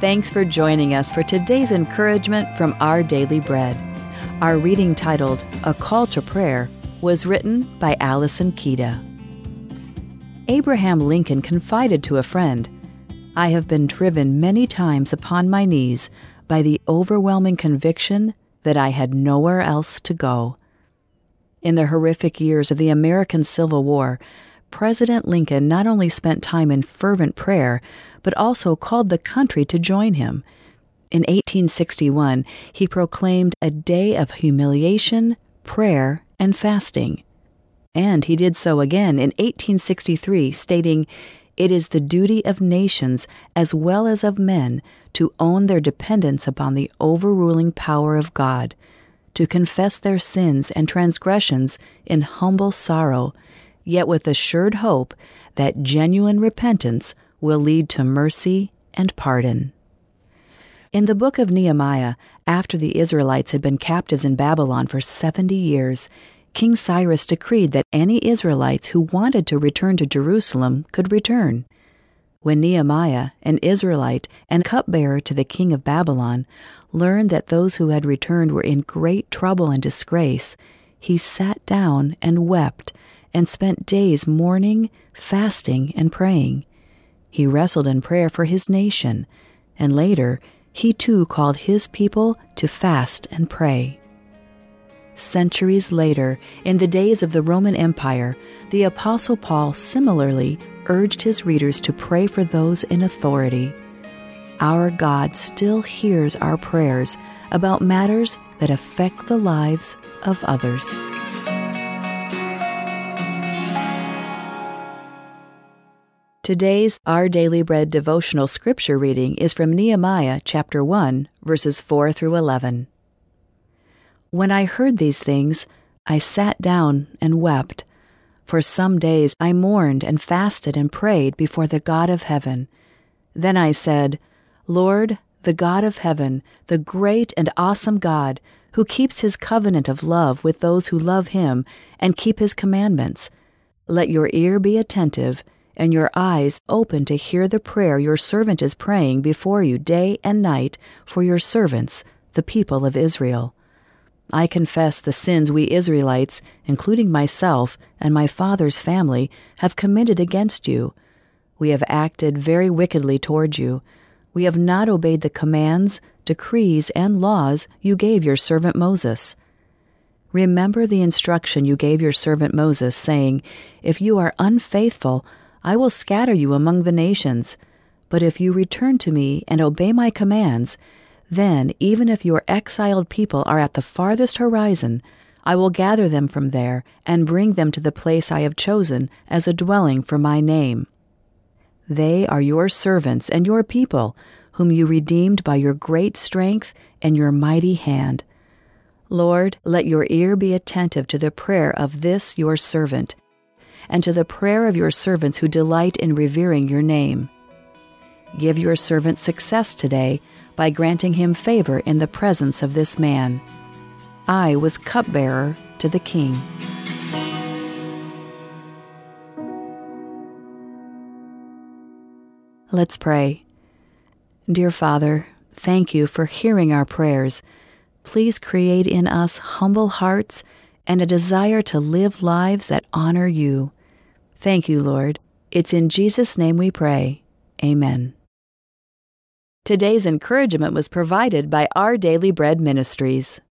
Thanks for joining us for today's encouragement from Our Daily Bread. Our reading titled A Call to Prayer was written by Alyson Kieda. Abraham Lincoln confided to a friend, I have been driven many times upon my knees by the overwhelming conviction that I had nowhere else to go. In the horrific years of the American Civil War, President Lincoln not only spent time in fervent prayer, but also called the country to join him. In 1861, he proclaimed a day of humiliation, prayer, and fasting. And he did so again in 1863, stating, It is the duty of nations as well as of men to own their dependence upon the overruling power of God, to confess their sins and transgressions in humble sorrow yet with assured hope that genuine repentance will lead to mercy and pardon. In the book of Nehemiah, after the Israelites had been captives in Babylon for 70 years, King Cyrus decreed that any Israelites who wanted to return to Jerusalem could return. When Nehemiah, an Israelite and cupbearer to the king of Babylon, learned that those who had returned were in great trouble and disgrace, he sat down and wept and spent days mourning, fasting, and praying. He wrestled in prayer for his nation, and later he too called his people to fast and pray. Centuries later, in the days of the Roman Empire, the Apostle Paul similarly urged his readers to pray for those in authority. Our God still hears our prayers about matters that affect the lives of others. Today's Our Daily Bread devotional scripture reading is from Nehemiah chapter 1, verses 4 through 11. When I heard these things, I sat down and wept. For some days I mourned and fasted and prayed before the God of heaven. Then I said, Lord, the God of heaven, the great and awesome God, who keeps his covenant of love with those who love him and keep his commandments, let your ear be attentive and your eyes open to hear the prayer your servant is praying before you day and night for your servants, the people of Israel. I confess the sins we Israelites, including myself and my father's family, have committed against you. We have acted very wickedly toward you. We have not obeyed the commands, decrees, and laws you gave your servant Moses. Remember the instruction you gave your servant Moses, saying, If you are unfaithful, I will scatter you among the nations. But if you return to me and obey my commands, then, even if your exiled people are at the farthest horizon, I will gather them from there and bring them to the place I have chosen as a dwelling for my name. They are your servants and your people, whom you redeemed by your great strength and your mighty hand. Lord, let your ear be attentive to the prayer of this your servant and to the prayer of your servants who delight in revering your name. Give your servant success today by granting him favor in the presence of this man. I was cupbearer to the king. Let's pray. Dear Father, thank you for hearing our prayers. Please create in us humble hearts and a desire to live lives that honor you. Thank you, Lord. It's in Jesus' name we pray. Amen. Today's encouragement was provided by Our Daily Bread Ministries.